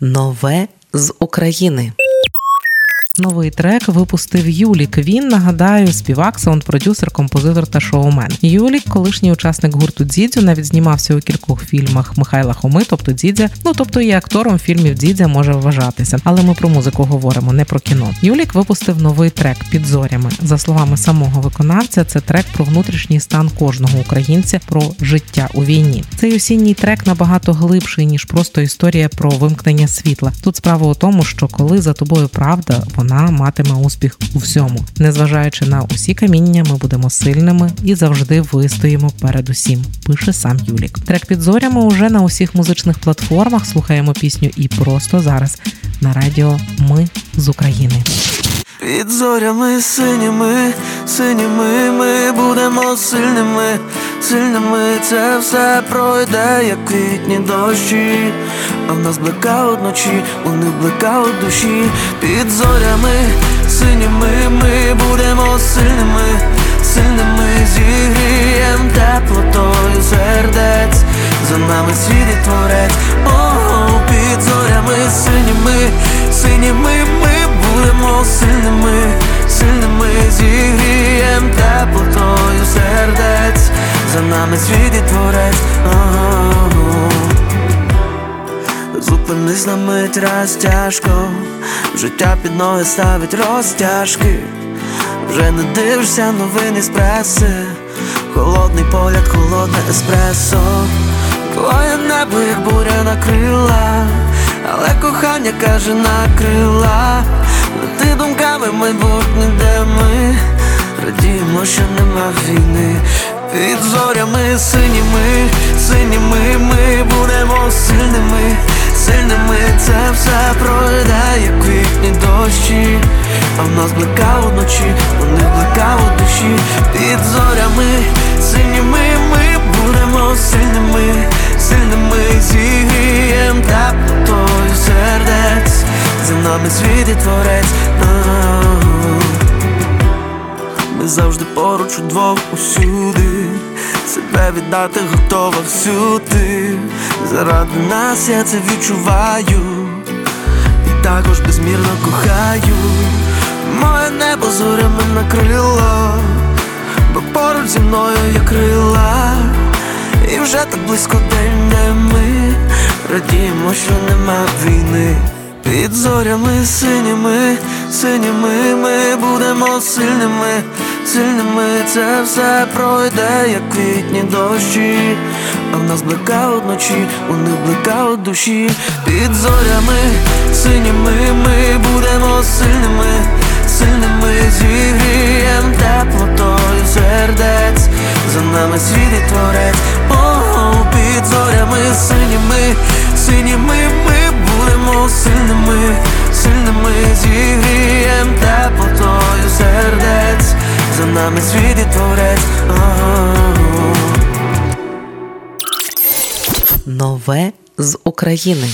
Нове з України. Новий трек випустив Юлік. Він нагадаю, співак, саунд-продюсер, композитор та шоумен. Юлік, колишній учасник гурту Дзідзю, навіть знімався у кількох фільмах Михайла Хоми, тобто Дзідзя. Ну тобто і актором фільмів Дзідзя може вважатися. Але ми про музику говоримо, не про кіно. Юлік випустив новий трек під зорями. За словами самого виконавця, це трек про внутрішній стан кожного українця, про життя у війні. Цей осінній трек набагато глибший ніж просто історія про вимкнення світла. Тут справа у тому, що коли за тобою правда, вона вона матиме успіх у всьому. Незважаючи на усі каміння, ми будемо сильними і завжди вистоїмо перед усім. Пише сам Юлік. Трек під зорями уже на усіх музичних платформах. Слухаємо пісню і просто зараз на радіо Ми з України. Під зорями синіми, синіми ми будемо сильними, сильними це все пройде, як квітні дощі, а в нас блекаут вночі, у них блекаут душі, під зорями синіми ми будемо сильними, сильними зігрієм теплотою сердець, за нами світить творець, О, під зорями синіми, синіми ми будемо сильними, сильними зігрієм теплотою сердець, за нами світить творець. Зупинись на мить раз тяжко, життя під ноги ставить розтяжки, вже не дивишся новини з преси, холодний погляд, холодне еспресо, твоє небо, як буря накрила, але кохання каже накрила, Лети думками майбутнє, де ми? Радіємо, що нема війни. Під зорями синіми, синіми ми будемо сильними сильними. Це все пройде, як квітні дощі, а в нас блика вночі, вони них у душі, під зорями, синіми ми будемо сильними, сильними зігрієм теплотою сердець, за нами світить творець. Завжди поруч удвох усюди. Себе віддати готова всюди. Заради нас я це відчуваю, і також безмірно кохаю, моє небо зорями накрило, бо поруч зі мною є крила, і вже так близько день не ми. Радіємо, що нема війни. Під зорями синіми, синіми ми будемо сильними сильними. Це все пройде, як квітні дощі, а в нас блекаут вночі, у них блекаут душі, під зорями, синіми ми будемо сильними, сильними зігрієм теплотою сердець, за нами світить творець, О, під зорями синіми, синіми ми будемо сильними, сильними зігрієм за нами світить творець Нове з України.